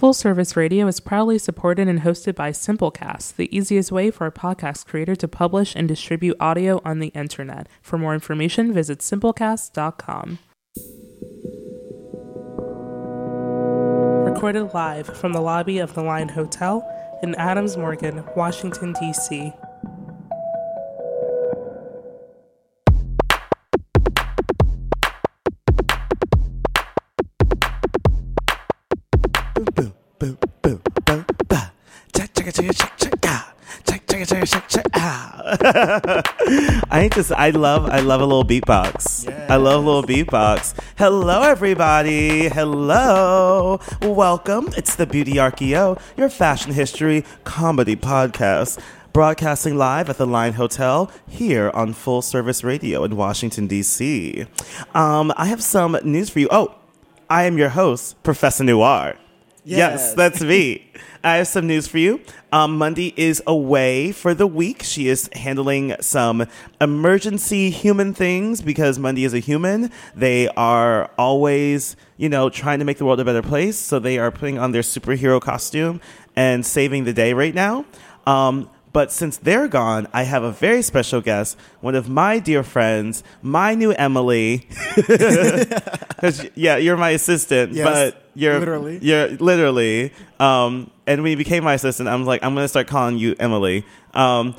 Full Service Radio is proudly supported and hosted by Simplecast, the easiest way for a podcast creator to publish and distribute audio on the internet. For more information, visit simplecast.com. Recorded live from the lobby of the Line Hotel in Adams Morgan, Washington, D.C. I just, I love, I love a little beatbox. I love a little beatbox. Hello, everybody. Hello. Welcome. It's the Beauty Archeo, your fashion history comedy podcast. Broadcasting live at the Line Hotel here on Full Service Radio in Washington, D.C. Um, I have some news for you. Oh, I am your host, Professor Noir. Yes, Yes. that's me. I have some news for you. Um, Monday is away for the week. She is handling some emergency human things because Monday is a human. They are always, you know, trying to make the world a better place. So they are putting on their superhero costume and saving the day right now. Um, but since they're gone, I have a very special guest, one of my dear friends, my new Emily. yeah, you're my assistant, Yes, but you're literally. you're literally. Um, and when you became my assistant, I was like, I'm gonna start calling you Emily. Um,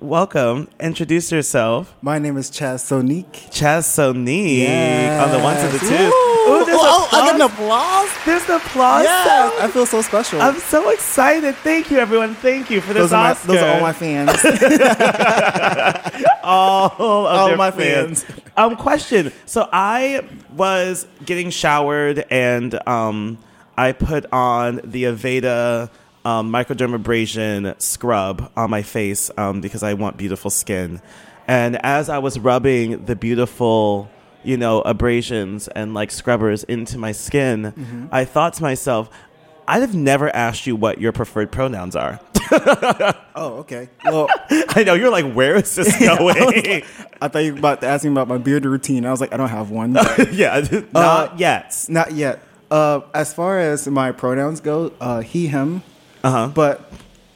welcome. Introduce yourself. My name is Chaz Sonique. Chaz Sonique on the ones and the twos. Ooh. There's oh, I get an applause. applause. There's the applause. Sound. I feel so special. I'm so excited. Thank you, everyone. Thank you for this those are, my, Oscar. those are all my fans. all of All my fans. fans. Um, question. So I was getting showered and um, I put on the Aveda um, microdermabrasion scrub on my face um, because I want beautiful skin. And as I was rubbing the beautiful, you know, abrasions and like scrubbers into my skin, Mm-hmm. I thought to myself, I'd have never asked you what your preferred pronouns are. oh, okay. Well, I know you're like, where is this going? I thought you were about to ask me about my beard routine. I was like, I don't have one. yeah, not yet. Not yet. Uh, as far as my pronouns go, uh, he, him. Uh huh. But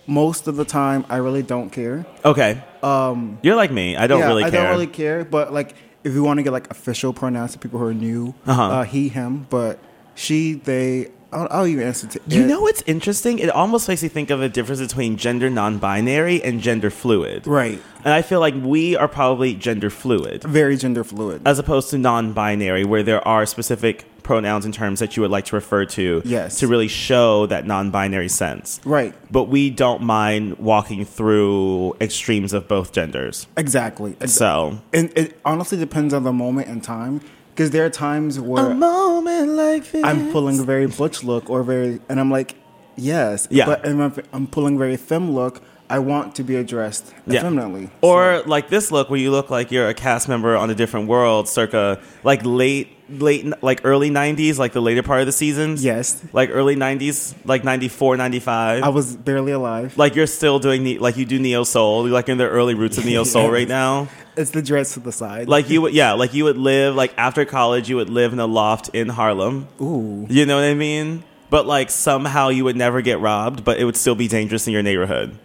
most of the time, I really don't care. Okay. Um, you're like me. I don't yeah, really care. I don't really care. But like, if you want to get like official pronouns to people who are new, Uh-huh. uh, he, him. But she, they. I'll, I'll even answer to you know what's interesting? It almost makes me think of a difference between gender non-binary and gender fluid. Right. And I feel like we are probably gender fluid Very gender fluid. as opposed to non-binary, where there are specific pronouns and terms that you would like to refer to Yes. to really show that non-binary sense. right. But we don't mind walking through extremes of both genders. Exactly. So and it honestly depends on the moment and time because there are times where moment like this. I'm pulling a very butch look or very, and I'm like, yes, Yeah. But if I'm pulling very femme look. I want to be addressed Yeah. effeminately. Or like this look where you look like you're a cast member on a different world, circa like late, late, like early 90s, like the later part of the seasons. Yes. Like early 90s, like 94, 95. I was barely alive. like you're still doing, the like you do Neo Soul, you're like in the early roots of Neo Soul right now. it's the dress to the side. Like you would, yeah, like you would live, like after college, you would live in a loft in Harlem. ooh, You know what I mean? But like somehow you would never get robbed, but it would still be dangerous in your neighborhood.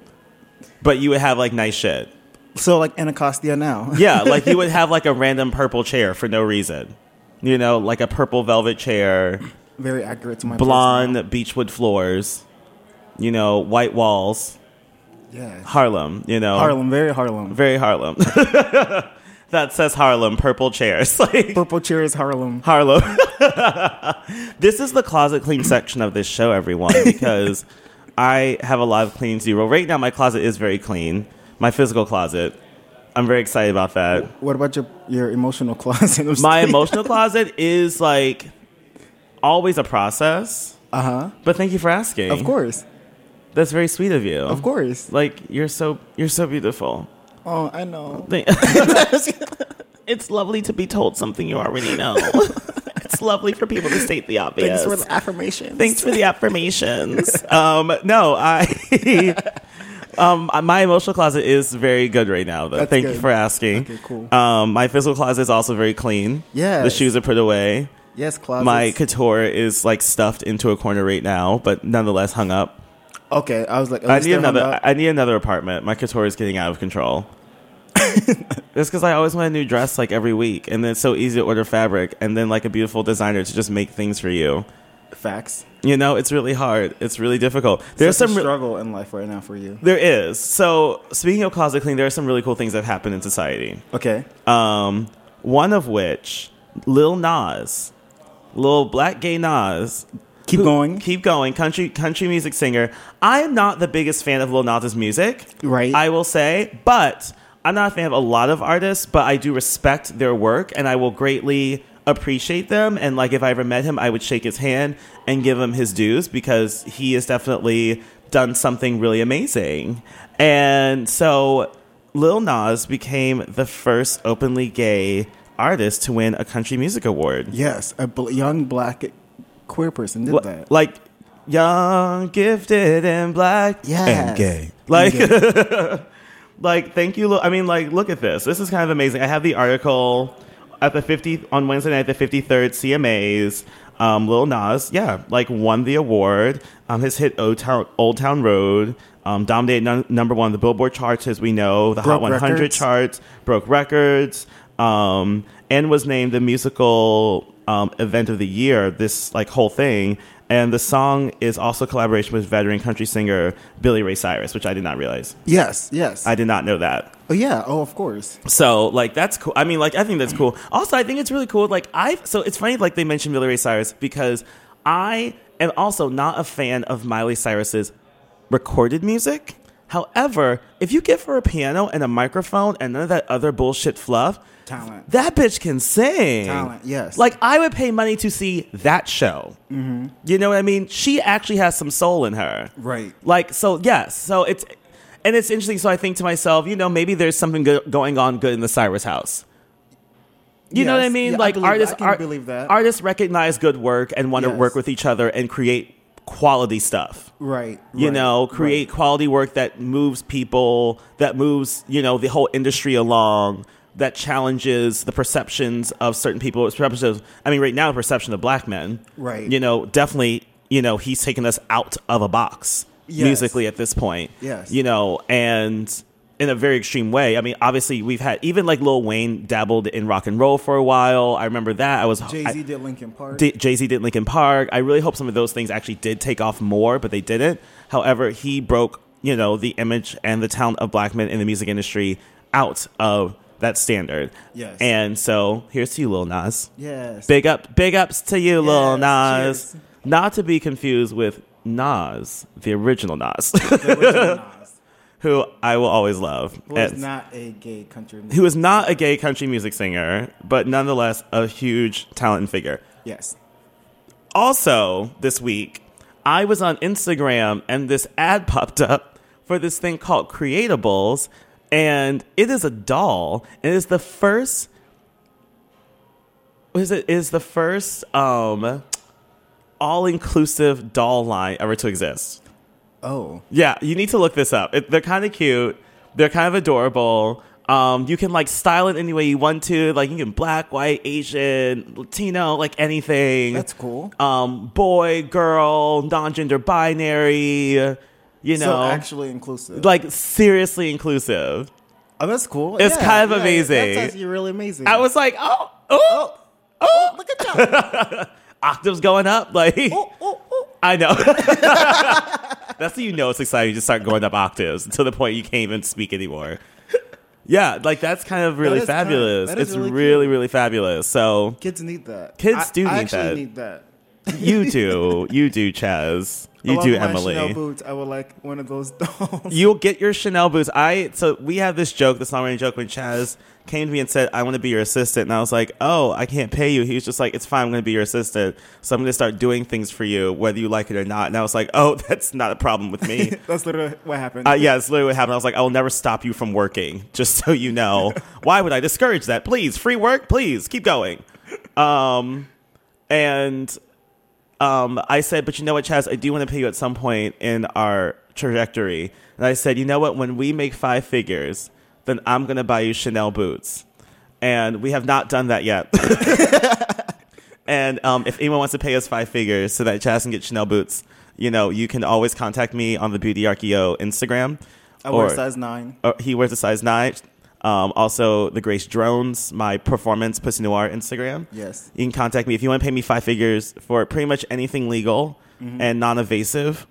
But you would have like nice shit. so like Anacostia now. Yeah, like you would have like a random purple chair for no reason. You know, like a purple velvet chair, very accurate to my blonde beechwood floors, you know, white walls, Yes, Harlem, you know. Harlem, very Harlem. Very Harlem. that says Harlem, purple chairs. Like Purple chairs, Harlem. Harlem. this is the closet clean section of this show, everyone, because I have a lot of cleaning to do. Right now my closet is very clean. My physical closet. I'm very excited about that. What about your your emotional closet? My emotional closet is like always a process. Uh-huh. But thank you for asking. Of course, That's very sweet of you. of course. Like you're so you're so beautiful. Oh, I know. It's lovely to be told something you already know. it's lovely for people to state the obvious. Thanks for the affirmation. Thanks for the affirmations. um, no, I. Um, my emotional closet is very good right now. Though. That's Thank you for asking. Okay, cool. Um, my physical closet is also very clean. Yeah. the shoes are put away. Yes, closets. My couture is like stuffed into a corner right now, but nonetheless hung up. Okay, I was like, I need another. I need another apartment. My couture is getting out of control. It's because I always want a new dress like every week, and then it's so easy to order fabric, and then like a beautiful designer to just make things for you. Facts. You know, it's really hard. It's really difficult. There's Such some struggle in life right now for you. there is. So speaking of closet cleaning, there are some really cool things that have happened in society. Okay. Um, one of which, Lil Nas, Lil Black Gay Nas. Keep who- going. Keep going. Country country music singer. I am not the biggest fan of Lil Nas's music. Right. I will say, but I'm not a fan of a lot of artists, but I do respect their work and I will greatly appreciate them. And like if I ever met him, I would shake his hand and give him his dues because he has definitely done something really amazing. And so Lil Nas became the first openly gay artist to win a country music award. Yes, a bl- young black queer person did L- that. Like young, gifted, and black, Yes. and gay. And Like, gay. like thank you. Lo- I mean, like, look at this. This is kind of amazing. I have the article at the 50 on Wednesday night, the 53rd CMAs. Um, Lil Nas, yeah, like won the award. Um, his hit Old Town, Old Town Road um, dominated num- number one the Billboard charts, as we know, the Hot 100 records. charts, broke records, um, and was named the musical um, event of the year. This like whole thing, and the song is also a collaboration with veteran country singer Billy Ray Cyrus, which I did not realize. yes, yes. I did not know that. oh yeah. Oh, of course. So like that's cool. I mean, like I think that's cool. Also, I think it's really cool. Like I, so it's funny. Like they mentioned Billy Ray Cyrus because I am also not a fan of Miley Cyrus's recorded music. However, if you give her a piano and a microphone and none of that other bullshit fluff, Talent. that bitch can sing. Talent, yes. Like I would pay money to see that show. Mm-hmm. You know what I mean? She actually has some soul in her. Right. Like so, yes. So it's and it's interesting. So I think to myself, you know, maybe there's something good going on good in the Cyrus house. You know what I mean? Yeah, I like believe- artists, I art- believe that. artists recognize good work and want to work with each other and create quality stuff. Right. You right, know, create right. quality work that moves people, that moves you know the whole industry along, that challenges the perceptions of certain people. It's perceptions I mean, right now, the perception of black men. Right. You know, definitely. You know, he's taken us out of a box Yes. musically at this point. Yes. You know, and in a very extreme way. I mean, obviously, we've had even like Lil Wayne dabbled in rock and roll for a while. I remember that. I was Jay Z did Linkin Park. Jay Z did Linkin Park. I really hope some of those things actually did take off more, but they didn't. However, he broke, you know, the image and the talent of black men in the music industry out of that standard. Yes. And so here's to you, Lil Nas. yes. Big up, big ups to you, Lil Nas. cheers. Not to be confused with Nas, the original Nas, The original Nas, who I will always love. who is not a gay country. who is not a gay country music singer, but nonetheless a huge talent and figure. Yes. Also, this week, I was on Instagram and this ad popped up for this thing called Creatables, and it is a doll. It is the first. What is it? It is the first um, all-inclusive doll line ever to exist. Oh. Yeah, you need to look this up. It, they're kind of cute. They're kind of adorable. Um, you can like style it any way you want to. Like you can black, white, Asian, Latino, like anything. That's cool. Um, boy, girl, non-gender binary. You know, so actually inclusive. like seriously inclusive. oh, that's cool. It's kind of amazing. That's actually really amazing. I was like, oh, oh, Oh, oh, oh. oh look at that. octaves going up. Like, oh, oh, oh. I know. That's how you know it's exciting. You just start going up octaves to the point you can't even speak anymore. Yeah, like that's kind of really is kind- fabulous. it's really really, really, fabulous. So Kids need that. Kids I- do I need actually that. need that. You do, you do, Chaz. You do, Emily. Chanel boots. I would like one of those dolls. You'll get your Chanel boots. I so we have this joke, this long running joke when Chaz came to me and said, I want to be your assistant. And I was like, Oh, I can't pay you. He was just like, It's fine, I'm gonna be your assistant. So I'm gonna start doing things for you, whether you like it or not. And I was like, Oh, that's not a problem with me. That's literally what happened. Uh, yeah, it's literally what happened. I was like, I will never stop you from working, just so you know. Why would I discourage that? Please, free work, please, keep going. Um, and um, I said, but you know what, Chaz, I do want to pay you at some point in our trajectory. And I said, you know what, when we make five figures, then I'm going to buy you Chanel boots. And we have not done that yet. And um, if anyone wants to pay us five figures so that Chaz can get Chanel boots, you know, you can always contact me on the Beauty Archeo Instagram. I wear or- size nine. or he wears a size nine. Um, also, the Grace Drones, my performance Pussy Noir Instagram. Yes. You can contact me if you want to pay me five figures for pretty much anything legal Mm-hmm. and non evasive.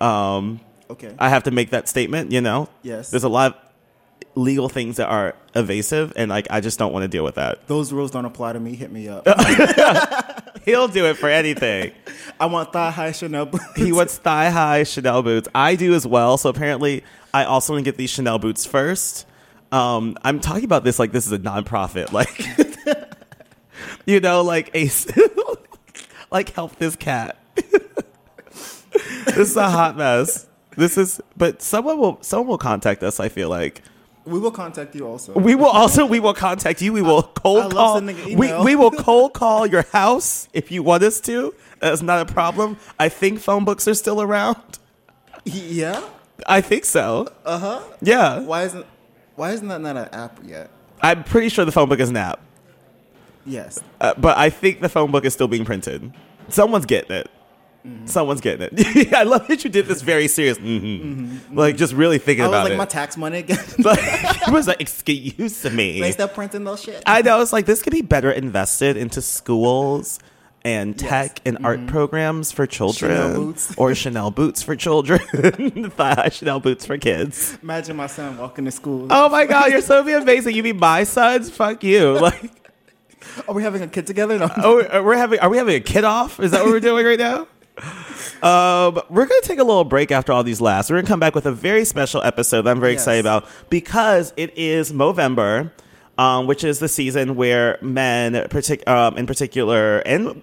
Um, Okay. I have to make that statement, you know? Yes. There's a lot of legal things that are evasive, and like I just don't want to deal with that. Those rules don't apply to me. Hit me up. He'll do it for anything. I want thigh high Chanel boots. he wants thigh high Chanel boots. I do as well. So apparently, I also want to get these Chanel boots first. Um, I'm talking about this like this is a nonprofit, like you know, like a like help this cat. this is a hot mess. This is, but someone will someone will contact us. I feel like We will contact you also. we will also we will contact you. We will cold call. We we will cold call your house if you want us to. That's not a problem. I think phone books are still around. yeah. I think so. Uh huh. Yeah. Why isn't Why isn't that not an app yet? I'm pretty sure the phone book is an app, Yes. uh, but I think the phone book is still being printed. Someone's getting it. Mm-hmm. Someone's getting it. I love that you did this very serious. hmm Like just really thinking Mm-hmm. I was about like it. my tax money again. like, it was like excuse me. they still printing those shit. I know. It's like this could be better invested into schools and Yes. tech and art programs for children, Chanel boots. or Chanel boots for children, Chanel boots for kids. Imagine my son walking to school. Oh my God, you're so amazing. You be my sons? Fuck you. Like, Are we having a kid together? No. oh, we're- having. Are we having a kid off? Is that what we're doing right now? Um, we're gonna take a little break after all these laughs. We're gonna come back with a very special episode that I'm very Yes. excited about because it is Movember, um, which is the season where men, partic- um, in particular, and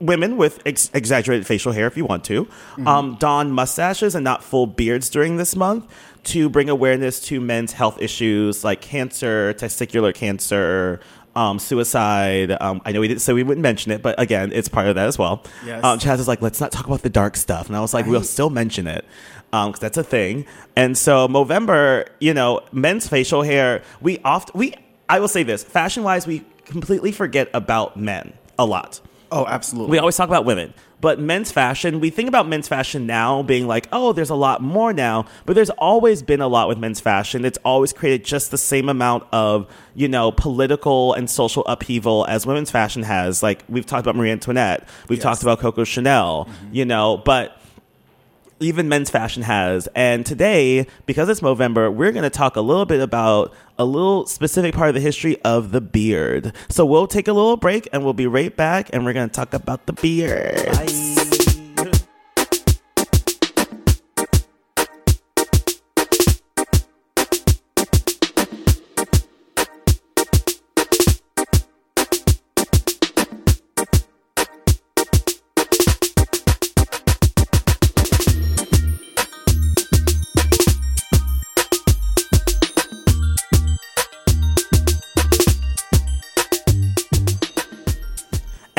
women with ex- exaggerated facial hair, if you want to, um, don mustaches and not full beards during this month to bring awareness to men's health issues like cancer, testicular cancer. Um, suicide. Um, I know we didn't say we wouldn't mention it, but again, it's part of that as well. Yes. Um, Chaz is like, let's not talk about the dark stuff, and I was like, we'll still mention it because that's a thing. And so Movember, you know, men's facial hair. We often we I will say this, fashion wise, we completely forget about men a lot. Oh, absolutely. We always talk about women, but men's fashion, we think about men's fashion now being like, oh, there's a lot more now, but there's always been a lot with men's fashion. It's always created just the same amount of, you know, political and social upheaval as women's fashion has. Like we've talked about Marie Antoinette, we've Yes. talked about Coco Chanel, mm-hmm. you know, but even men's fashion has. And today, because it's Movember, we're going to talk a little bit about a little specific part of the history of the beard. So we'll take a little break and we'll be right back and we're going to talk about the beard. Bye.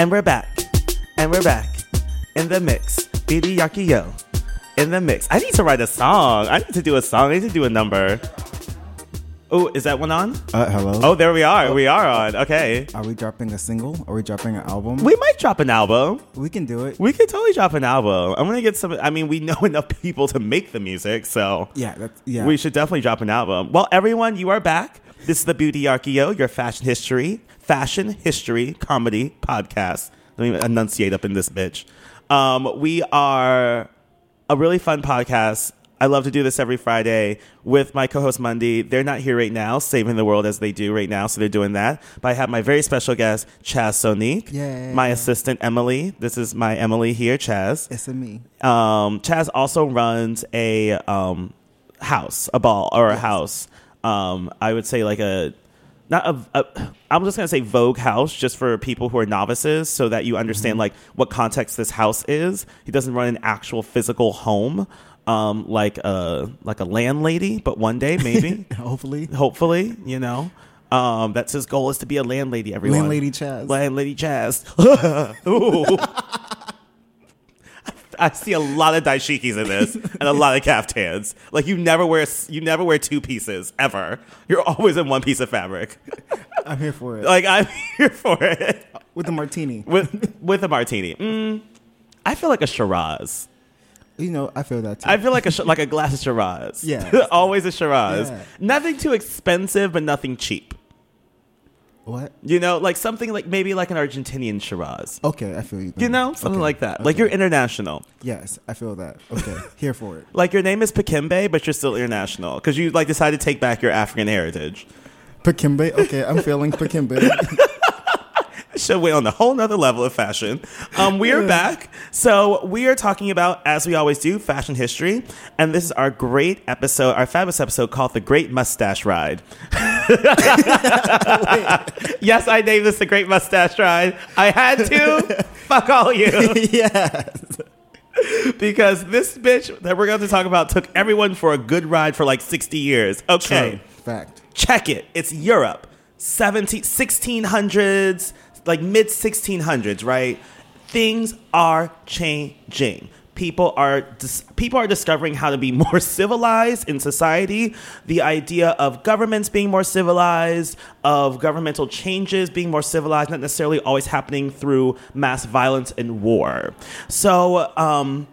And we're back. And we're back. In the mix. BD Yakiyo. In the mix. I need to write a song. I need to do a song. I need to do a number. Oh, is that one on? Uh, hello. Oh, there we are. We are on. Okay. Are we dropping a single? Are we dropping an album? We might drop an album. We can do it. We could totally drop an album. I'm gonna get some. I mean, we know enough people to make the music, so Yeah, that's yeah. we should definitely drop an album. Well, everyone, you are back. This is the Beauty Archeo, your fashion history, fashion history comedy podcast. Let me enunciate up in this bitch. Um, we are a really fun podcast. I love to do this every Friday with my co-host Mundy. They're not here right now, saving the world as they do right now, so they're doing that. But I have my very special guest, Chaz Sonique. Yay. My assistant Emily. This is my Emily here, Chaz. it's a me. Um, Chaz also runs a um, house, a ball or a house. Um, I would say like a not a, a. I'm just gonna say Vogue house, just for people who are novices, so that you understand like what context this house is. He doesn't run an actual physical home, um, like a like a landlady, but one day maybe, Hopefully. hopefully, you know. Um, that's his goal is to be a landlady. Everyone, Landlady Chaz. landlady Chaz. I see a lot of dashikis in this and a lot of caftans. Like you never wear you never wear two pieces ever. You're always in one piece of fabric. I'm here for it. Like I'm here for it With the martini. with with a martini. Mm, I feel like a Shiraz. You know, I feel that too. I feel like a like a glass of Shiraz. Yeah. always a Shiraz. Yeah. Nothing too expensive, but nothing cheap. What? You know, like something like maybe like an Argentinian Shiraz. Okay, I feel you. You know, something Okay, like that. Like you're international. Yes, I feel that. Okay, here for it. Like your name is Pakimbe, but you're still international because you like decided to take back your African heritage. Pakimbe. Okay, I'm feeling Pakimbe. Went on a whole nother level of fashion. Um, we are back. So we are talking about, as we always do, fashion history. And this is our great episode, our fabulous episode called The Great Mustache Ride. yes, I named this The Great Mustache Ride. I had to. Fuck all you. yes. because this bitch that we're going to talk about took everyone for a good ride for like 60 years. Okay. True. Fact. check it. It's Europe, 17, 1600s, like mid 1600s, right? Things are changing. People are dis- people are discovering how to be more civilized in society. The idea of governments being more civilized, of governmental changes being more civilized, not necessarily always happening through mass violence and war. So, um,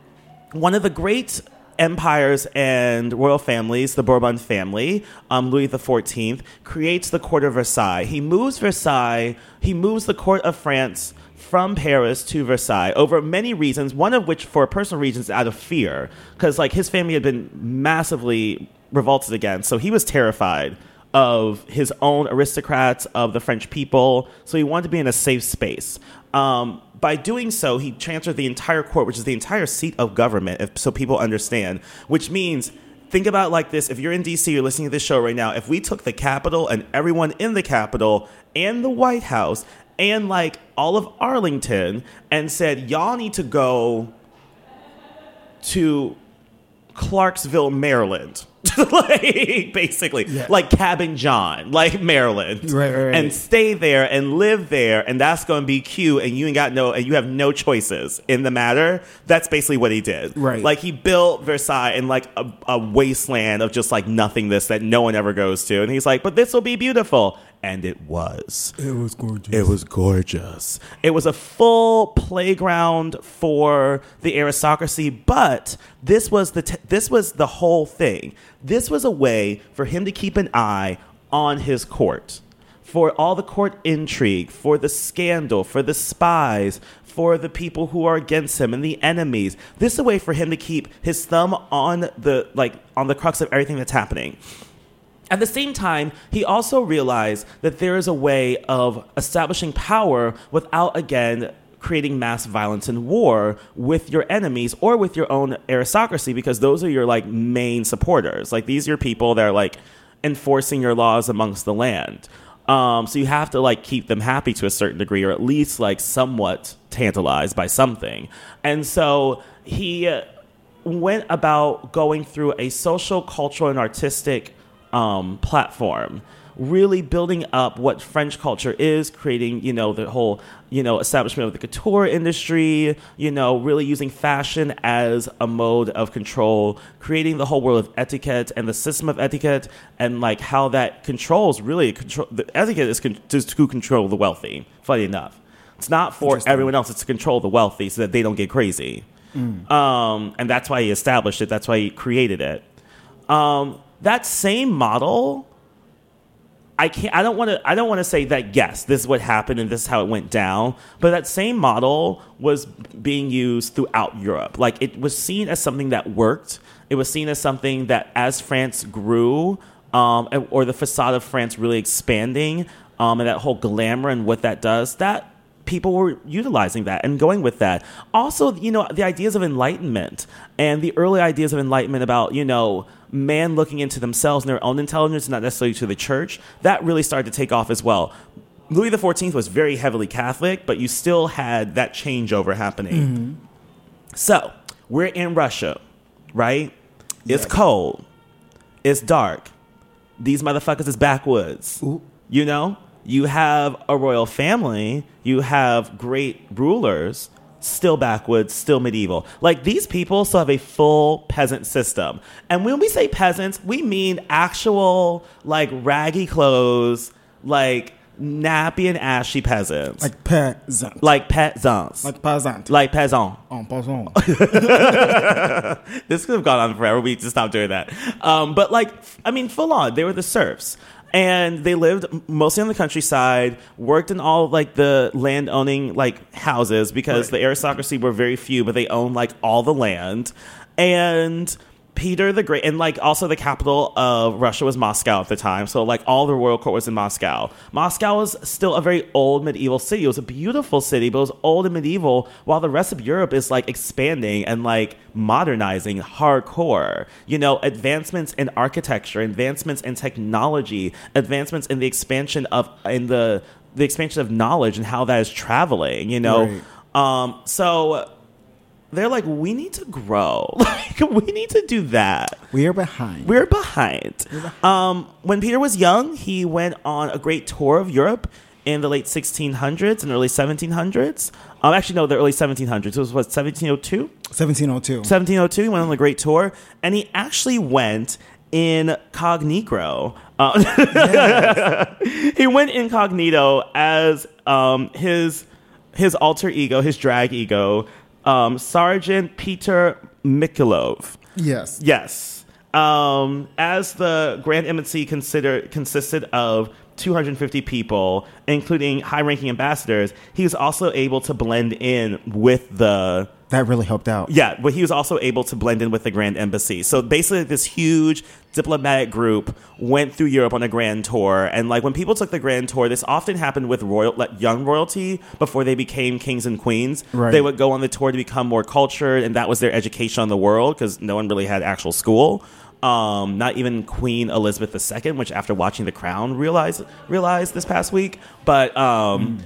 one of the great empires and royal families, the Bourbon family, um, Louis XIV, creates the court of Versailles. He moves Versailles, he moves the court of France from Paris to Versailles over many reasons, one of which for personal reasons out of fear, because like his family had been massively revolted against, so he was terrified of his own aristocrats, of the French people. So he wanted to be in a safe space. Um, by doing so, he transferred the entire court, which is the entire seat of government, if, so people understand. Which means, think about like this: if you're in DC, you're listening to this show right now. If we took the Capitol and everyone in the Capitol and the White House and like all of Arlington and said, y'all need to go to Clarksville, Maryland. like basically Yeah. like cabin john like maryland Right, right, right. and stay there and live there and that's going to be cute and you ain't got no and you have no choices in the matter that's basically what he did Right. like he built versailles in like a, a wasteland of just like nothingness that no one ever goes to and he's like but this will be beautiful and it was It was gorgeous. it was gorgeous. It was a full playground for the aristocracy, but this was the t- this was the whole thing. This was a way for him to keep an eye on his court. For all the court intrigue, for the scandal, for the spies, for the people who are against him and the enemies. This is a way for him to keep his thumb on the like on the crux of everything that's happening. At the same time, he also realized that there is a way of establishing power without, again, creating mass violence and war with your enemies or with your own aristocracy because those are your like main supporters. Like these are your people that are like enforcing your laws amongst the land. Um, so you have to like keep them happy to a certain degree, or at least like somewhat tantalized by something. And so he uh, went about going through a social, cultural, and artistic um, platform, really building up what French culture is, creating, you know, the whole, you know, establishment of the couture industry, you know, really using fashion as a mode of control, creating the whole world of etiquette and the system of etiquette and like how that controls really control. The etiquette is con- to, control the wealthy. Funny enough, it's not for everyone else. It's to control the wealthy so that they don't get crazy. Um, and that's why he established it. That's why he created it. Um, that same model, I can't. I don't want to. I don't want to say that. Yes, this is what happened and this is how it went down. But that same model was being used throughout Europe. Like it was seen as something that worked. It was seen as something that, as France grew, um, or the facade of France really expanding, um, and that whole glamour and what that does, that people were utilizing that and going with that. Also, you know, the ideas of enlightenment and the early ideas of enlightenment about, you know, man looking into themselves and their own intelligence, not necessarily to the church, that really started to take off as well. Louis XIV was very heavily Catholic, but you still had that changeover happening. Mm-hmm. So, we're in Russia, right? It's cold. It's dark. These motherfuckers is backwoods. Ooh. You know? You have a royal family, you have great rulers. Still backwoods, still medieval. Like these people still have a full peasant system. And when we say peasants, we mean actual like raggy clothes, like nappy and ashy peasants. Like peasant. Like peasants. Like peasant. Like peasant. En passant. this could have gone on forever. We need to stop doing that. Um, but like, I mean, full on, they were the serfs. And they lived mostly on the countryside, worked in all like the land owning like houses because Right. the aristocracy were very few, but they owned like all the land. And Peter the Great, and like also the capital of Russia was Moscow at the time. So like all the royal court was in Moscow. Moscow was still a very old medieval city. It was a beautiful city, but it was old and medieval, while the rest of Europe is like expanding and like modernizing hardcore. You know, advancements in architecture, advancements in technology, advancements in the expansion of in the the expansion of knowledge and how that is traveling. You know, Right. um, so they're like, we need to grow. Like, we need to do that. We are behind. We're behind. Um, when Peter was young, he went on a great tour of Europe in the late 1600s and early 1700s. Um, actually, no, the early 1700s. It was what 1702. 1702. 1702. He went on a great tour, and he actually went incognito. Uh, he went incognito as um, his his alter ego, his drag ego, um, Sergeant Peter Mikulov. yes. Yes. Um, as the Grand Embassy considered consisted of 250 people, including high-ranking ambassadors, he was also able to blend in with the That really helped out. yeah, but he was also able to blend in with the Grand Embassy. So basically, this huge diplomatic group went through Europe on a grand tour. And like when people took the grand tour, this often happened with royal, like, young royalty before they became kings and queens. Right. They would go on the tour to become more cultured, and that was their education on the world because no one really had actual school. Um, not even Queen Elizabeth II, which after watching The Crown realized realized this past week. But um,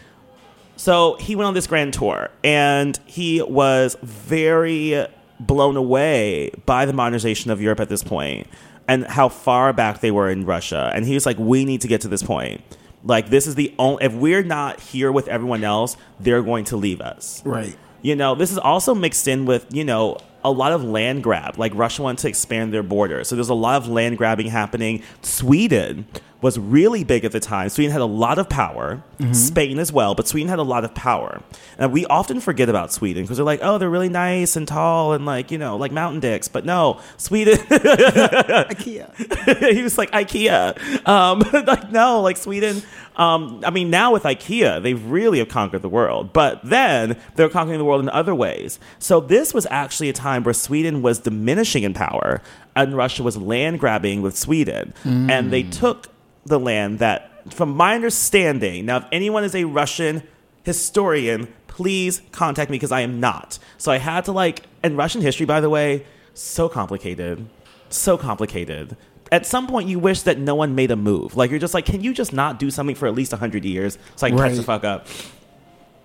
so he went on this grand tour and he was very blown away by the modernization of Europe at this point and how far back they were in Russia. And he was like, we need to get to this point. Like, this is the only, if we're not here with everyone else, they're going to leave us. Right. You know, this is also mixed in with, you know, a lot of land grab. Like Russia wanted to expand their borders. So there's a lot of land grabbing happening. Sweden was really big at the time. Sweden had a lot of power. Spain as well, but Sweden had a lot of power. And we often forget about Sweden because they're like, oh, they're really nice and tall and like, you know, like mountain dicks. But no, Sweden IKEA. he was like IKEA. Um, like no, like Sweden. Um, I mean, now with IKEA, they really have conquered the world. But then they're conquering the world in other ways. So this was actually a time where Sweden was diminishing in power, and Russia was land grabbing with Sweden, and they took the land that, from my understanding, now if anyone is a Russian historian, please contact me because I am not. So I had to like, and Russian history, by the way, so complicated, so complicated. At some point, you wish that no one made a move. Like you're just like, can you just not do something for at least hundred years so I can catch the fuck up?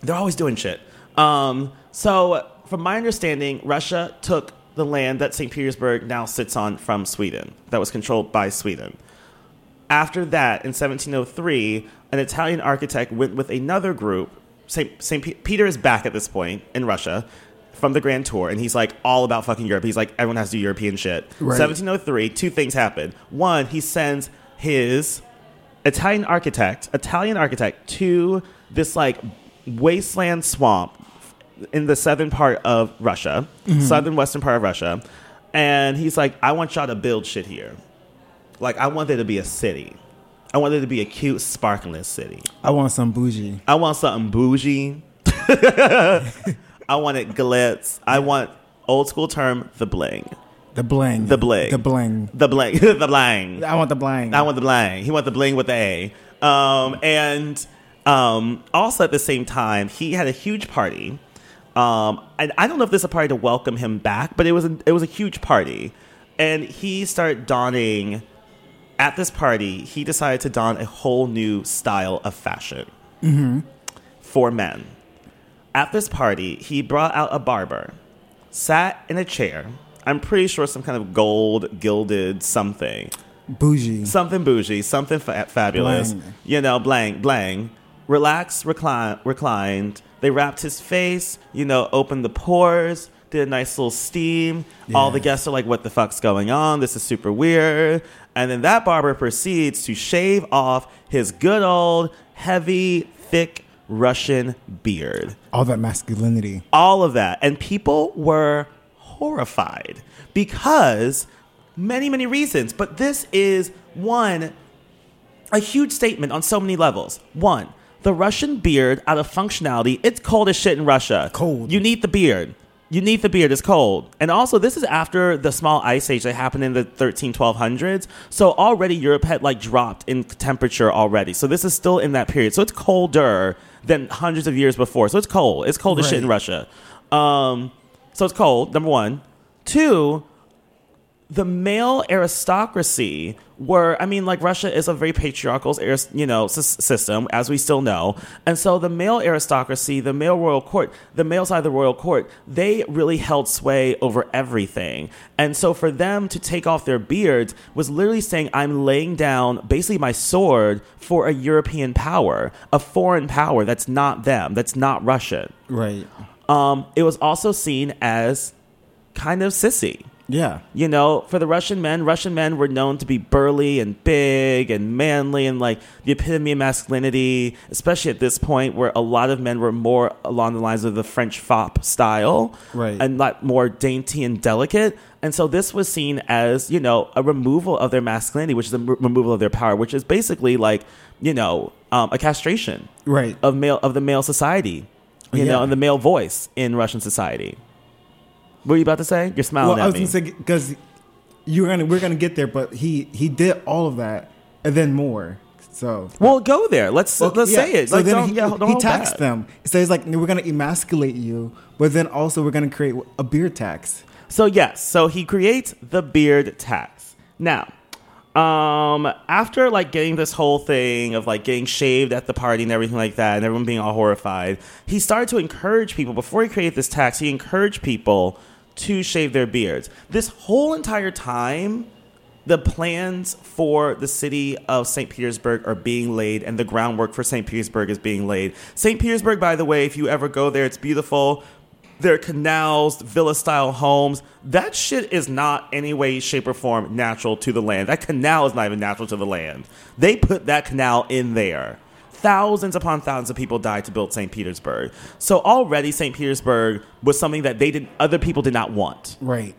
They're always doing shit. Um, so, from my understanding, Russia took the land that St. Petersburg now sits on from Sweden, that was controlled by Sweden. After that, in 1703, an Italian architect went with another group. St. St. Pe- Peter is back at this point in Russia from the Grand Tour, and he's like all about fucking Europe. He's like, everyone has to do European shit. Right. 1703, two things happen. One, he sends his Italian architect, Italian architect, to this like wasteland swamp in the southern part of Russia, mm-hmm. southern western part of Russia, and he's like, I want y'all to build shit here. Like, I want there to be a city. I want there to be a cute, sparkling city. I want some bougie. I want something bougie. I want it glitz. I want old school term the bling, The bling. The bling. The bling. the bling, the bling. I want the bling. I want the bling. He want the bling with the A. Um, and um, also at the same time, he had a huge party. Um, and I don't know if this is a party to welcome him back, but it was a, it was a huge party, and he started donning. At this party, he decided to don a whole new style of fashion for men. At this party, he brought out a barber, sat in a chair. I'm pretty sure some kind of gold gilded something bougie. something bougie, something fa- fabulous, Blang. you know, blang, blang. relaxed, recline, reclined. They wrapped his face, you know, opened the pores, did a nice little steam. All the guests are like, what the fuck's going on? This is super weird. And then that barber proceeds to shave off his good old, heavy, thick Russian beard All that masculinity. all of that. And people were horrified because many, many reasons. But this is one, a huge statement on so many levels. One, the Russian beard out of functionality, it's cold as shit in Russia. Cold. You need the beard. You need the beard. It's cold. And also, this is after the small ice age that happened in the 13, 1200s. So already Europe had like dropped in temperature already. So this is still in that period. So it's colder than hundreds of years before. So it's cold. It's cold as shit in Russia. Um, so it's cold, number one. Two, the male aristocracy were i mean like russia is a very patriarchal you know sys- system as we still know. And so the male aristocracy the male royal court the male side of the royal court they really held sway over everything. And so for them to take off their beards was literally saying i'm laying down basically my sword for a european power a foreign power that's not them that's not russian. Right. um, it was also seen as kind of sissy Yeah. you know, for the Russian men, Russian men were known to be burly and big and manly and like the epitome of masculinity, especially at this point where a lot of men were more along the lines of the French fop style. Right. And not more dainty and delicate. And so this was seen as, you know, a removal of their masculinity, which is a r- removal of their power, which is basically like, you know, um, a castration Right. of male of the male society, you know, and the male voice in Russian society. What were you about to say? You're smiling well, I was me. gonna say because you're gonna we're gonna get there, but he he did all of that and then more. So Well, go there. Let's Well, let's yeah, say it. So like, then don't, he, yeah, don't he taxed back. them. He says like we're gonna emasculate you, but then also we're gonna create a beard tax. So yes, so he creates the beard tax. Now, um, after like getting this whole thing of like getting shaved at the party and everything like that, and everyone being all horrified, he started to encourage people. Before he created this tax, he encouraged people to shave their beards. This whole entire time, the plans for the city of St. Petersburg are being laid, and the groundwork for St. Petersburg is being laid. St. Petersburg, by the way, if you ever go there, it's beautiful. There are canals, villa style homes. That shit is not any way, shape, or form natural to the land. That canal is not even natural to the land. They put that canal in there. Thousands upon thousands of people died to build St. Petersburg. So already St. Petersburg was something that they did other people did not want Right.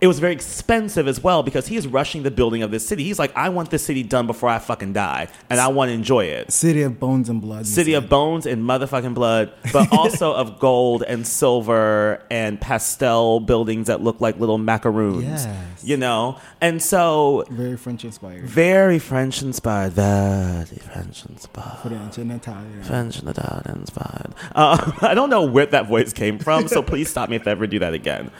It was very expensive as well because he is rushing the building of this city. He's like, I want this city done before I fucking die, and I want to enjoy it. City of bones and blood. City said. of bones and motherfucking blood, but also of gold and silver and pastel buildings that look like little macaroons. Yes. You know? And so, very French inspired. very French inspired. Very French inspired. French and Italian. French and Italian inspired. Uh, I don't know where that voice came from, so please stop me if I ever do that again.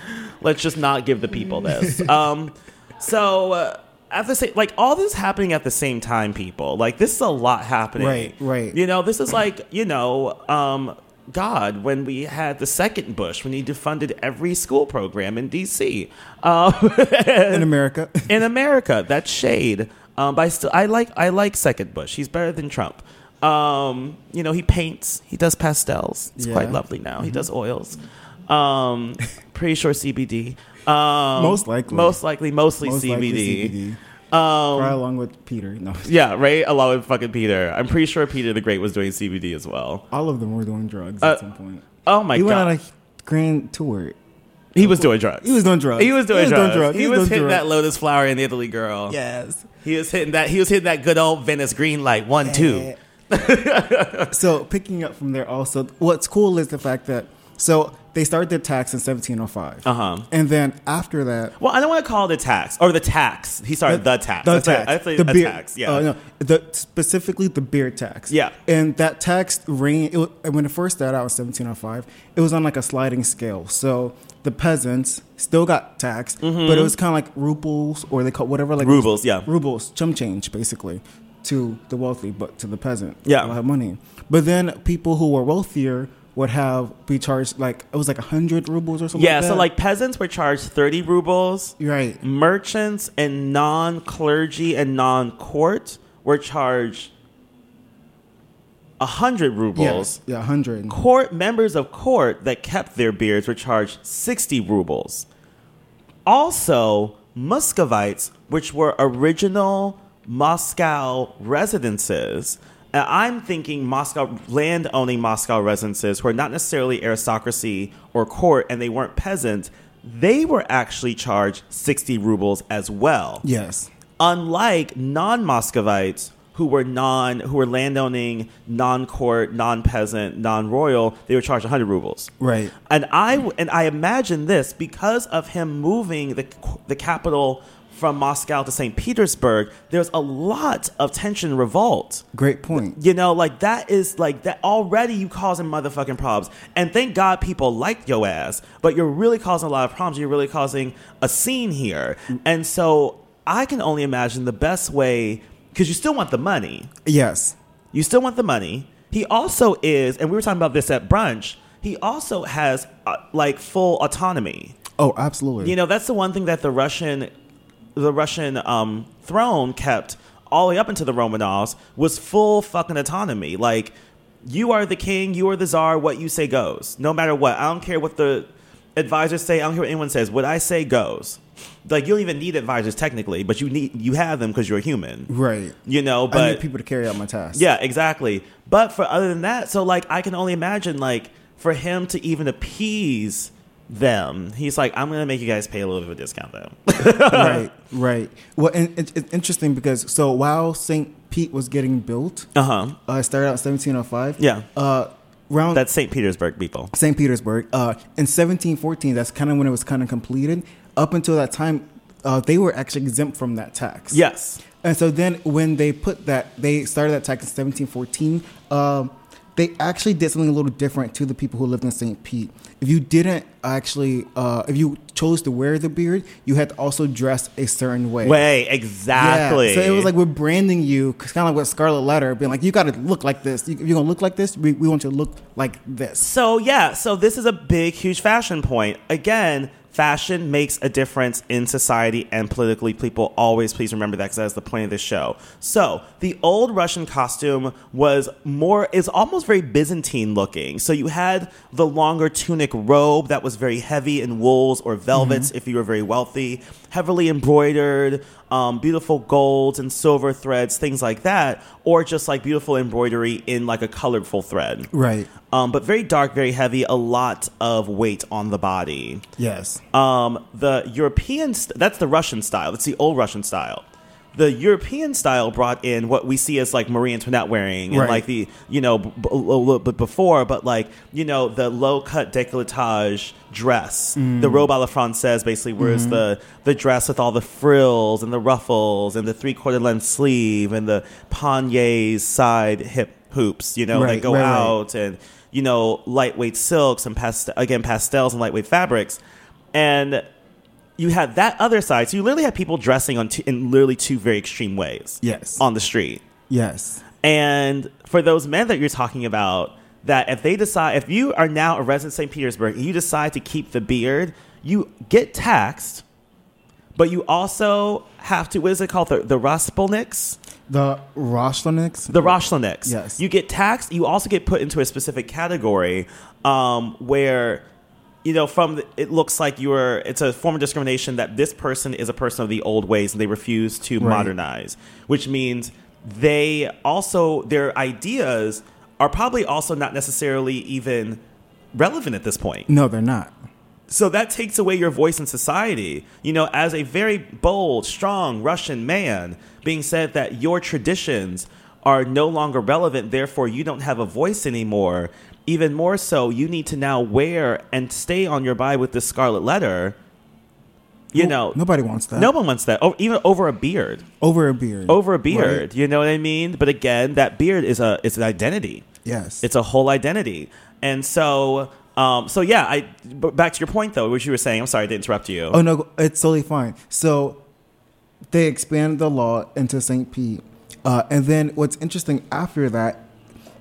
Let's just not give the people this. Um, so uh, at the same, like all this happening at the same time, people. Like this is a lot happening. Right, right. You know, this is like you know. Um, God, when we had the second Bush, when he defunded every school program in D.C. Uh, in America. in America. That's shade. Um, but I still I like I like second Bush. He's better than Trump. Um, you know, he paints. He does pastels. It's quite lovely now. He does oils. Um, pretty sure CBD. Um, Most likely. Most likely. Mostly Most CBD. likely CBD. Um, Right along with Peter. No, yeah, right. Along with fucking Peter. I'm pretty sure Peter the Great was doing CBD as well. all of them were doing drugs Uh, at some point. Oh my god. he went on a grand tour. he was doing drugs. He was doing drugs. He was doing He was doing drugs. drugs. He, He was hitting that lotus flower in the Italy, girl. Yes. He was hitting that. He was hitting that good old Venice green light one two. so picking up from there also what's cool is the fact that so they started the tax in 1705 Uh-huh. and then after that Well, I don't want to call it a tax or the tax. He started the, tax. the That's tax the beard tax. Yeah. uh, no, the specifically the beard tax Yeah. and that tax ring it, when it first started out in 1705 it was on like a sliding scale so the peasants still got taxed but it was kind of like rubles or they call whatever like Mm-hmm. Rubles, yeah. rubles chum change basically to the wealthy but to the peasant Yeah. have money but then people who were wealthier would have be charged like it was like 100 rubles or something yeah. like so like peasants were charged thirty rubles. Right Merchants and non clergy and non court were charged 100 rubles. Yeah, yeah, hundred. Court members of court that kept their beards were charged 60 rubles. Also, Muscovites, which were original Moscow residences, Uh, I'm thinking Moscow land owning Moscow residences who are not necessarily aristocracy or court and they weren't peasants, they were actually charged 60 rubles as well Yes. unlike non-Muscovites who were non who were landowning, non-court, non-peasant, non-royal, they were charged 100 rubles. Right. And I and I imagine this because of him moving the the capital from Moscow to St. Petersburg, there's a lot of tension revolt. Great point. You know, like that is like that already you causing motherfucking problems. And thank God people like your ass, but you're really causing a lot of problems. You're really causing a scene here. And so I can only imagine the best way because you still want the money. Yes. You still want the money. He also is, and we were talking about this at brunch. He also has uh, like full autonomy. Oh, absolutely. You know, that's the one thing that the Russian, the Russian um, throne kept all the way up into the Romanovs was full fucking autonomy. Like, you are the king, you are the czar. What you say goes, no matter what. I don't care what the advisors say. I don't care what anyone says. What I say goes. Like, you don't even need advisors technically, but you need you have them because you're a human. right. You know, but. I need people to carry out my tasks. yeah, exactly. But for other than that, so like I can only imagine like for him to even appease them, he's like, I'm gonna make you guys pay a little bit of a discount though. right. Right. Well, and it, it's interesting because so while Saint Pete was getting built, uh huh. uh, it started out 1705. Yeah. Uh, around That's St. Petersburg people. St. Petersburg. Uh, in 1714, that's kind of when it was kind of completed. Up until that time, uh, they were actually exempt from that tax. Yes. And so then when they put that, they started that tax in 1714. Um, they actually did something a little different to the people who lived in St. Pete. If you didn't actually, uh, if you chose to wear the beard, you had to also dress a certain way. Way Yeah. exactly. So it was like we're branding you, kind of like with Scarlet Letter, being like, you got to look like this. You- If you're gonna look like this, we, we want you to look like this. So yeah, so this is a big, huge fashion point. Again, fashion makes a difference in society and politically. People always please remember that because that's the point of this show. So the old Russian costume was more is almost very Byzantine looking. So you had the longer tunic robe that was very heavy in wools or velvets mm-hmm. if you were very wealthy, heavily embroidered, um, beautiful golds and silver threads, things like that, or just like beautiful embroidery in like a colorful thread Right. um, but very dark, very heavy, a lot of weight on the body. Yes. Um, the European, st- that's the Russian style. That's the old Russian style. The European style brought in what we see as like Marie Antoinette wearing, and Right. like the you know, b- a little bit before, but like you know, the low cut décolletage dress, mm. the robe à la française, basically, whereas mm-hmm. the the dress with all the frills and the ruffles and the three quarter length sleeve and the panniers side hip hoops, you know, that go right, right. out and you know lightweight silks and past- again pastels and lightweight fabrics and you had that other side so you literally had people dressing on two, in literally two very extreme ways Yes. on the street Yes. and for those men that you're talking about that if they decide if you are now a resident of st petersburg and you decide to keep the beard you get taxed but you also have to what is it called the, the raspolniks The Roshleniks. the Roshleniks. Yes. You get taxed. You also get put into a specific category um, where, you know, from the, it looks like you're. It's a form of discrimination that this person is a person of the old ways and they refuse to Right. modernize, which means they also their ideas are probably also not necessarily even relevant at this point. No, they're not. So that takes away your voice in society. You know, as a very bold, strong Russian man, being said that your traditions are no longer relevant, therefore you don't have a voice anymore. Even more so, you need to now wear and stay on your body with this scarlet letter. You know, Nobody wants that. no one wants that. Oh, even over a beard, Over a beard. over a beard. Right? You know what I mean? But again, that beard is a it's an identity. Yes. It's a whole identity. And so, um, so yeah, I but back to your point though, which you were saying. I'm sorry to interrupt you. Oh no, it's totally fine. So they expanded the law into St. Pete, uh, and then what's interesting after that,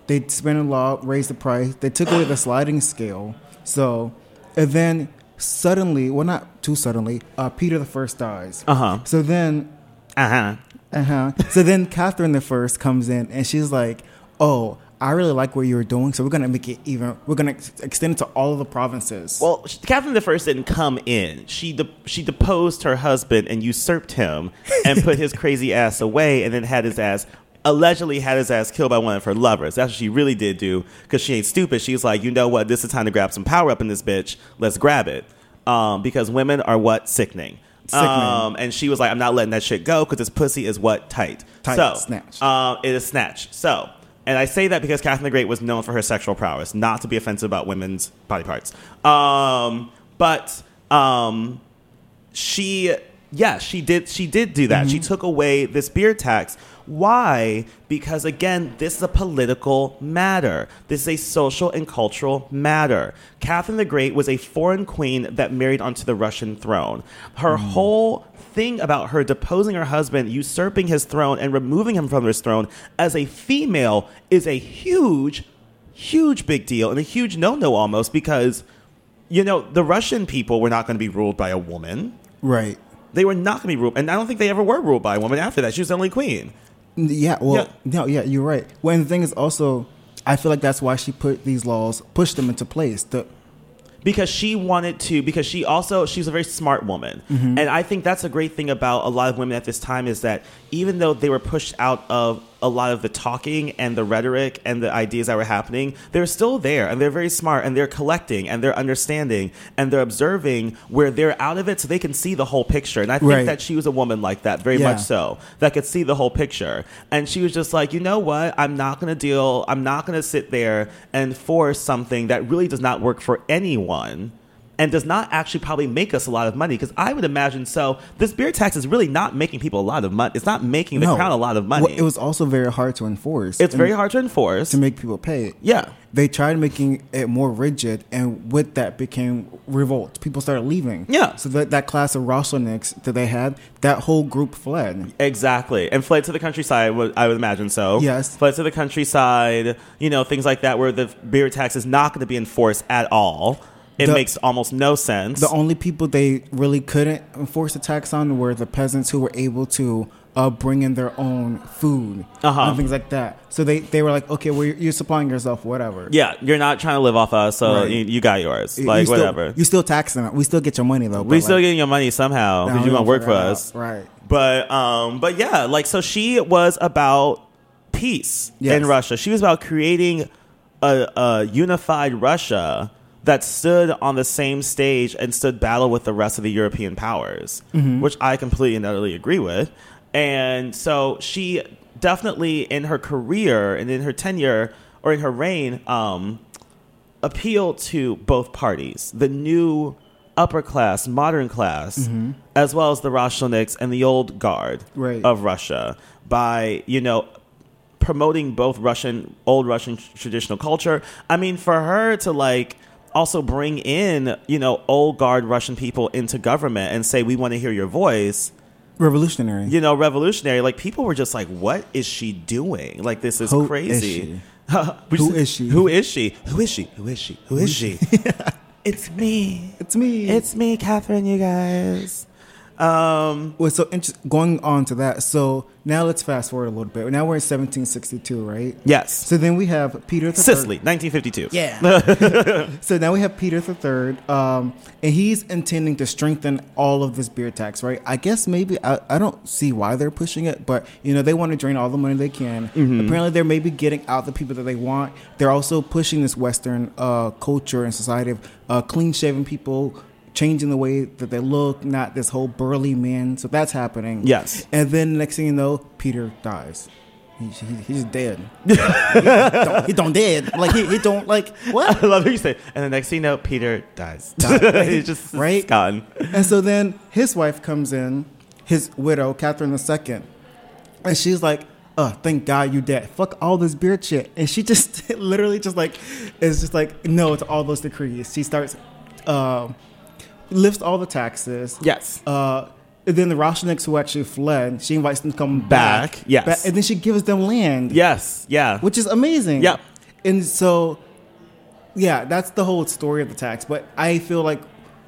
they expanded a lot, raised the price, they took away the sliding scale. So, and then suddenly, well, not too suddenly, uh, Peter the First dies. Uh huh. So then Uh huh. uh huh. So then Catherine the First comes in and she's like, "Oh, I really like what you were doing, so we're gonna make it even. We're gonna ex- extend it to all of the provinces. Well, Catherine the First didn't come in. She de- she deposed her husband and usurped him and put his crazy ass away, and then had his ass allegedly had his ass killed by one of her lovers. That's what she really did do because she ain't stupid. She's like, you know what? This is time to grab some power up in this bitch. Let's grab it. Um, because women are what sickening. Sickening. Um, and she was like, I'm not letting that shit go because this pussy is what tight. Tight, so snatched. um, it is snatched. So, and I say that because Catherine the Great was known for her sexual prowess, not to be offensive about women's body parts. Um, but um, she, yeah, she did. She did do that. She took away this beard tax. Why? Because again, this is a political matter. This is a social and cultural matter. Catherine the Great was a foreign queen that married onto the Russian throne. Her mm. whole thing about her deposing her husband, usurping his throne, and removing him from his throne as a female is a huge, huge big deal and a huge no no almost because, you know, the Russian people were not going to be ruled by a woman. right. They were not going to be ruled, and I don't think they ever were ruled by a woman after that. She was the only queen. Yeah, well, Yeah. no, yeah, you're right. Well, and the thing is also, I feel like that's why she put these laws, pushed them into place. The, because she wanted to because she also she's a very smart woman mm-hmm. and i think that's a great thing about a lot of women at this time is that even though they were pushed out of a lot of the talking and the rhetoric and the ideas that were happening they're still there and they're very smart and they're collecting and they're understanding and they're observing where they're out of it so they can see the whole picture and i think Right. that she was a woman like that very Yeah. much so that could see the whole picture and she was just like you know what i'm not going to deal i'm not going to sit there and force something that really does not work for anyone and does not actually probably make us a lot of money because i would imagine so this beard tax is really not making people a lot of money it's not making the no. crown a lot of money Well, it was also very hard to enforce. it's very hard to enforce to make people pay it. yeah They tried making it more rigid, and with that became revolt. People started leaving. Yeah. So that, that class of Rosselniks that they had, that whole group fled. Exactly, and fled to the countryside. I would imagine so. Yes. fled to the countryside. You know, things like that, where the beard tax is not going to be enforced at all. It The- makes almost no sense. The only people they really couldn't enforce the tax on were the peasants who were able to uh, bring in their own food Uh-huh. and things like that. So they, they were like, okay, well, you're, you're supplying yourself, whatever. yeah, you're not trying to live off us, so Right. you, you got yours. Like you still- whatever. You still taxing it. We still get your money though. we still like, getting your money somehow because you want to work for it out. us, right? But um, but yeah, like so she was about peace Yes. in Russia. She was about creating a, a unified Russia that stood on the same stage and stood battle with the rest of the European powers, Mm-hmm. which I completely and utterly agree with. And so she definitely in her career and in her tenure or in her reign, um, appeal to both parties the new upper class modern class as well as the Roshilniks and the old guard Right. of Russia by you know promoting both Russian old Russian traditional culture I mean for her to like also bring in you know old guard Russian people into government and say we want to hear your voice Revolutionary. you know, revolutionary. Like people were just like, "What is she doing? Like this is Who is crazy." We Who just- she? Who is she? Who is she? Who is she? Who is she? it's me. It's me. It's me, Catherine. You guys. Um. Well, so inter- going on to that. So now let's fast forward a little bit. Now we're in 1762, right? Yes. So then we have Peter the Sicily, 1952. Yeah. so now we have Peter the Third, um, and he's intending to strengthen all of this beard tax, right? I guess maybe I, I don't see why they're pushing it, but you know they want to drain all the money they can. Apparently, they're maybe getting out the people that they want. They're also pushing this Western uh, culture and society of uh, clean shaven people. Changing the way that they look, not this whole burly man. So that's happening. Yes. And then next thing you know, Peter dies. He, he, he's dead. he, don't, he don't dead. Like he, he don't like what? I love what you say. And the next thing you know, Peter dies. Died. He's just Right? gone. And so then his wife comes in, his widow, Catherine II, and she's like, oh, thank God you dead. Fuck all this beard shit. And she just literally just like, is just like, no it's all those decrees. She starts, uh, lifts all the taxes. Yes. Uh, then the Roshniks who actually fled, she invites them to come back. Back, yes. Back- and then she gives them land. Yes. Yeah. Which is amazing. Yep. And so, yeah, that's the whole story of the tax. But I feel like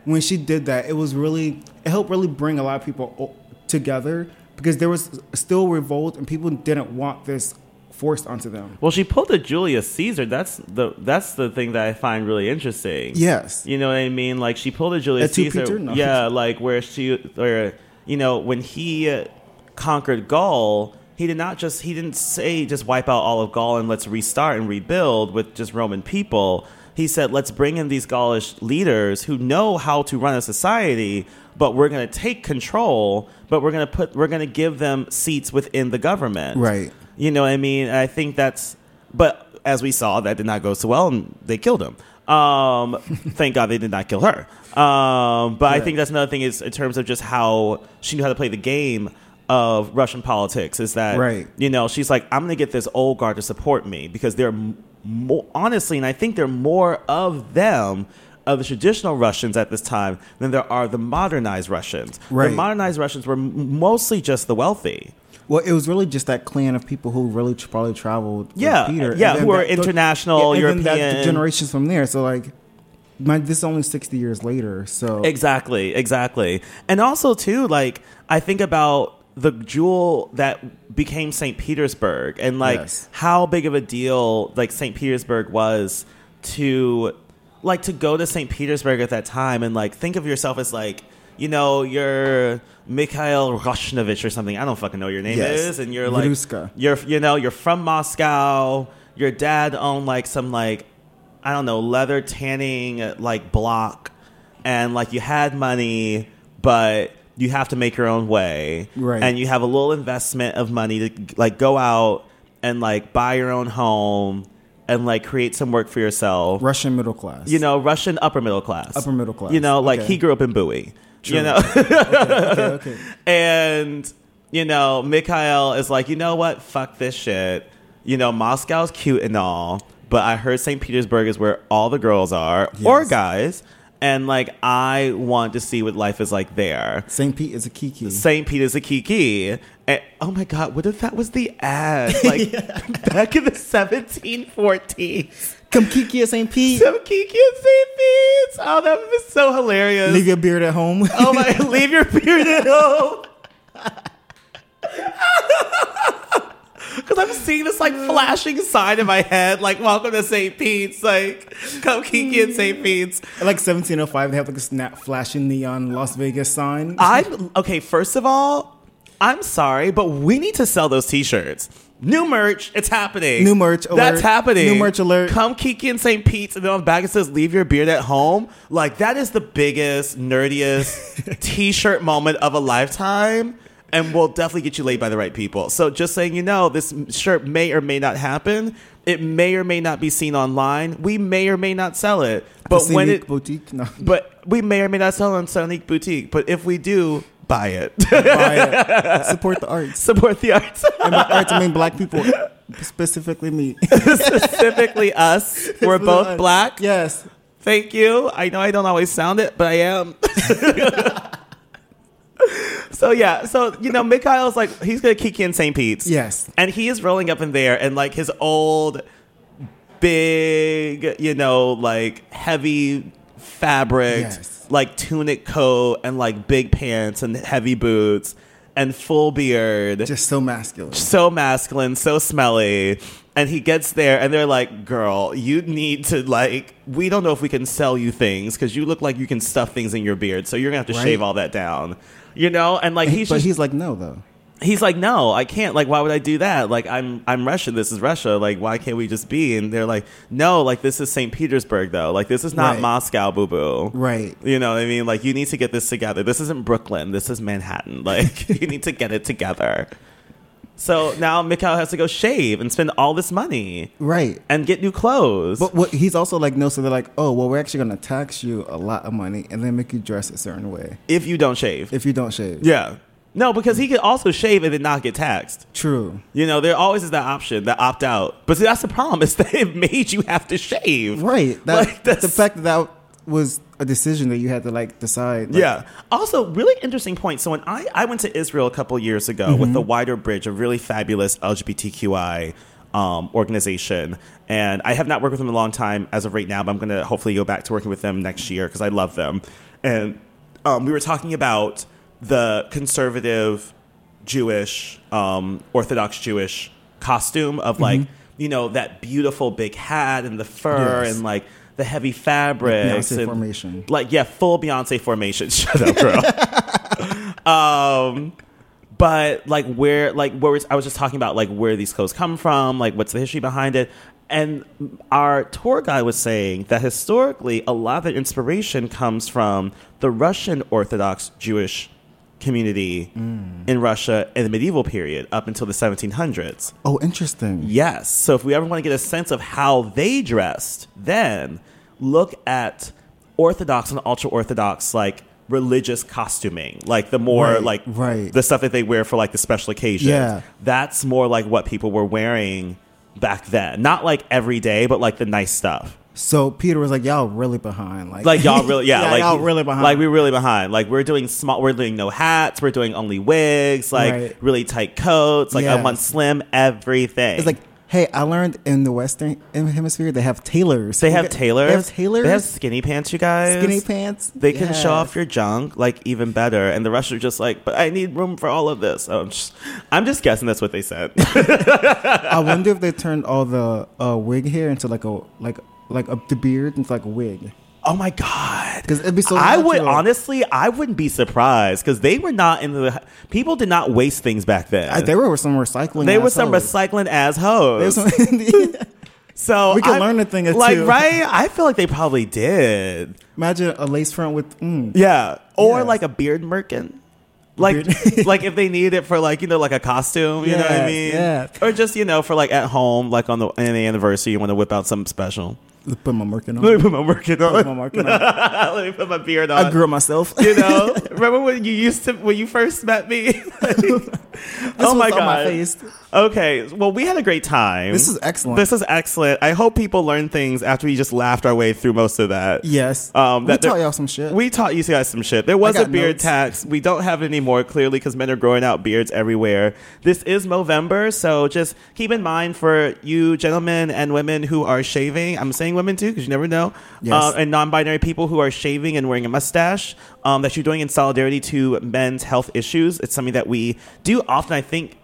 when she did that, it was really, it helped really bring a lot of people together because there was still revolt and people didn't want this forced onto them. Well, she pulled a Julius Caesar. That's the that's the thing that I find really interesting. Yes. You know what I mean? Like she pulled a Julius Caesar. No. Yeah, like where she or you know when he conquered Gaul, he did not just he didn't say just wipe out all of Gaul and let's restart and rebuild with just Roman people. He said let's bring in these Gaulish leaders who know how to run a society, but we're going to take control, but we're going to put we're going to give them seats within the government. Right. You know what I mean? I think that's, but as we saw, that did not go so well, and they killed him. Um, thank God they did not kill her. Um, but I think that's another thing is in terms of just how she knew how to play the game of Russian politics. Is that Right. You know, she's like, I'm going to get this old guard to support me because they're more honestly, and I think there are more of them. Of the traditional Russians at this time than there are the modernized Russians. Right. The modernized Russians were mostly just the wealthy. Well, it was really just that clan of people who really tr- probably traveled. with Yeah, Peter. yeah, who are that- international, and then that- European. generations from there. So like, my, this is only sixty years later. So Exactly, exactly. And also too, like I think about the jewel that became St. Petersburg and like Yes. how big of a deal like St. Petersburg was to like to go to St. Petersburg at that time and like think of yourself as like you know, you're Mikhail Roshnovich or something. I don't fucking know your name Yes. is, and you're like, Veruska. you're you know, you're from Moscow. Your dad owned like some like I don't know leather tanning like block, and like you had money, but you have to make your own way, Right. And you have a little investment of money to like go out and like buy your own home and like create some work for yourself. Russian middle class. You know, Russian upper middle class. Upper middle class. You know, like Okay. he grew up in Bowie. True. You know, okay, okay. and you know, Mikhail is like, you know what? Fuck this shit. You know, Moscow's cute and all, but I heard St. Petersburg is where all the girls are or guys, and like I want to see what life is like there. St. Pete is a kiki. St. Peter's a Kiki. And, oh my God, what if that was the ad? Like back in the 1714s. Come kiki at St. Pete. Come Kiki and St. Pete's. Oh, that would be so hilarious. Leave your beard at home. Oh my! Leave your beard at home. Because I'm seeing this like flashing sign in my head, like "Welcome to St. Pete's," like "Come Kiki at St. Pete's." like 1705, they have like a snap flashing neon Las Vegas sign. I'm okay. First of all, I'm sorry, but we need to sell those T-shirts. New merch, it's happening. New merch alert. that's happening. New merch alert. Come Kiki and St. Pete's, and then on the back it says "Leave your beard at home." Like that is the biggest, nerdiest T-shirt moment of a lifetime, and we'll definitely get you laid by the right people. So just saying, you know, this shirt may or may not happen. It may or may not be seen online. We may or may not sell it, but when it boutique, no. but we may or may not sell it on Sonique Boutique. But if we do, buy it. Buy it. Support the arts. Support the arts. And by arts, I mean black people, specifically me. Specifically us. We're both black. Yes. Thank you. I know I don't always sound it, but I am. so yeah, so you know, Mikhail's like he's gonna kick in St. Pete's. Yes. And he is rolling up in there and like his old big, you know, like heavy fabric, Yes. Like tunic coat and like big pants and heavy boots and full beard. Just so masculine. so masculine, so smelly. And he gets there and they're like, girl, you need to like, we don't know if we can sell you things because you look like you can stuff things in your beard. So you're going to have to Right. shave all that down. You know? And like, he's but just, he's like, no, though. He's like, no, I can't. Like, why would I do that? Like, I'm, I'm Russian. This is Russia. Like, why can't we just be? And they're like, no, like, this is St. Petersburg though. Like, this is not Right. Moscow, boo boo. Right. You know what I mean? Like, you need to get this together. This isn't Brooklyn. This is Manhattan. Like, you need to get it together. So now Mikhail has to go shave and spend all this money Right. and get new clothes. But what he's also like, no, so they're like, oh, well, we're actually going to tax you a lot of money and then make you dress a certain way if you don't shave. if you don't shave. yeah. No, because he could also shave and then not get taxed. True. You know, there always is that option, that opt out. But see, that's the problem is that it made you have to shave. Right. That, Like, the fact that that was a decision that you had to like decide. like, Yeah. Also, really interesting point. So when I, I went to Israel a couple years ago with the Wider Bridge, a really fabulous LGBTQI um, organization, and I have not worked with them in a long time as of right now, but I'm going to hopefully go back to working with them next year because I love them. And um, we were talking about the conservative Jewish, um, Orthodox Jewish costume of like you know that beautiful big hat and the fur Mm-hmm. Yes. and like the heavy fabrics Beyonce and formation. like yeah full Beyonce formation. Shut up, girl. um, but like where like where was, I was just talking about like where these clothes come from, like what's the history behind it. And our tour guide was saying that historically, a lot of the inspiration comes from the Russian Orthodox Jewish community Mm. in Russia in the medieval period up until the 1700s. Oh, interesting. Yes. So if we ever want to get a sense of how they dressed, then look at Orthodox and ultra Orthodox like religious costuming, like the more Right, like right. the stuff that they wear for like the special occasions. Yeah. That's more like what people were wearing back then. Not like every day, but like the nice stuff. So Peter was like, "Y'all really behind? Like, Like y'all really, yeah, like y'all really behind. Like we're really behind. Like we're doing small. We're doing no hats. We're doing only wigs. Like Right. really tight coats. Like I want slim everything. It's like, hey, I learned in the Western Hemisphere they have tailors. They have tailors. They have tailors. They have skinny pants, you guys. skinny pants. They can show off your junk like even better, and the rest are just like, but I need room for all of this. Oh, I'm just, I'm just guessing that's what they said. I wonder if they turned all the uh, wig hair into like a like like a, the beard into like a wig. oh my god! Because it'd be so. I would honestly, I wouldn't be surprised because they were not in the. People did not waste things back then. I, they were some recycling. They were some assholes. recycling as They hoes. so We can I- learn a thing or like, two. right? I feel like they probably did. Imagine a lace front with. Mm. Yeah, or Yes. like a beard merkin. Like, like if they need it for like you know like a costume, you know what I mean? yes. Or just you know for like at home, like on the on the anniversary, you want to whip out something special. Put my merkin on. Let me put my merkin Put my on. merkin on. Let me put my beard on. I grew myself. you know, remember when you used to when you first met me? oh my on god! my face. Okay, well, we had a great time. This is excellent. This is excellent. I hope people learn things after we just laughed our way through most of that. Yes. Um, we that there- taught y'all some shit. We taught you guys some shit. There was a beard notes. tax. We don't have it anymore, clearly, because men are growing out beards everywhere. This is Movember, so just keep in mind for you gentlemen and women who are shaving. I'm saying women too, because you never know. Yes. Uh, and non-binary people who are shaving and wearing a mustache. Um, that you're doing in solidarity to men's health issues. It's something that we do often. I think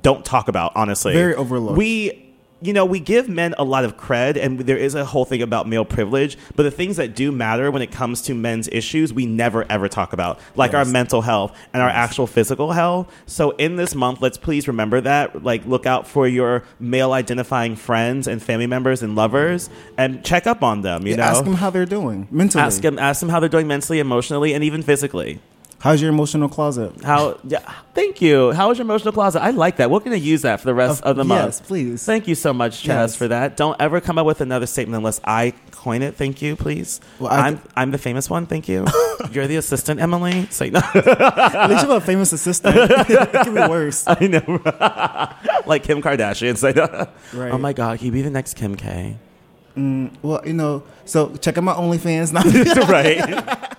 don't talk about honestly. Very overlooked. We you know, we give men a lot of cred, and there is a whole thing about male privilege. But the things that do matter when it comes to men's issues, we never ever talk about, like our mental health and our actual physical health. So, in this month, let's please remember that. Like, look out for your male identifying friends and family members and lovers, and check up on them. You know, ask them how they're doing mentally. ask them, ask them how they're doing mentally, emotionally, and even physically. How's your emotional closet? How? Yeah, thank you. How is your emotional closet? I like that. We're going to use that for the rest of, the month. Yes, please. Thank you so much, Chaz, Yes. for that. Don't ever come up with another statement unless I coin it. Thank you, please. Well, I- I'm I'm the famous one. Thank you. You're the assistant, Emily. Say no. At least you have a famous assistant. it could be worse. I know. like Kim Kardashian. Say no. Right. Oh my God, you be the next Kim K? Mm, well, you know, so check out my OnlyFans now. right.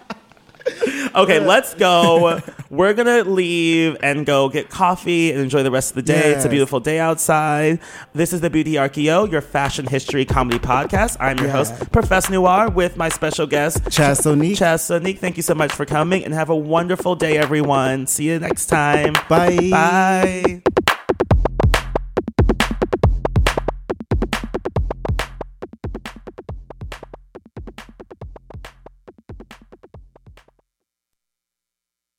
Okay, uh. let's go. We're gonna leave and go get coffee and enjoy the rest of the day. It's a beautiful day outside. This is the Beauty Archeo, your fashion history comedy podcast. I'm your Yeah. host, Professor Noir, with my special guest, Chaz Sonique. Chaz Sonique. Thank you so much for coming and have a wonderful day, everyone. See you next time. Bye. Bye.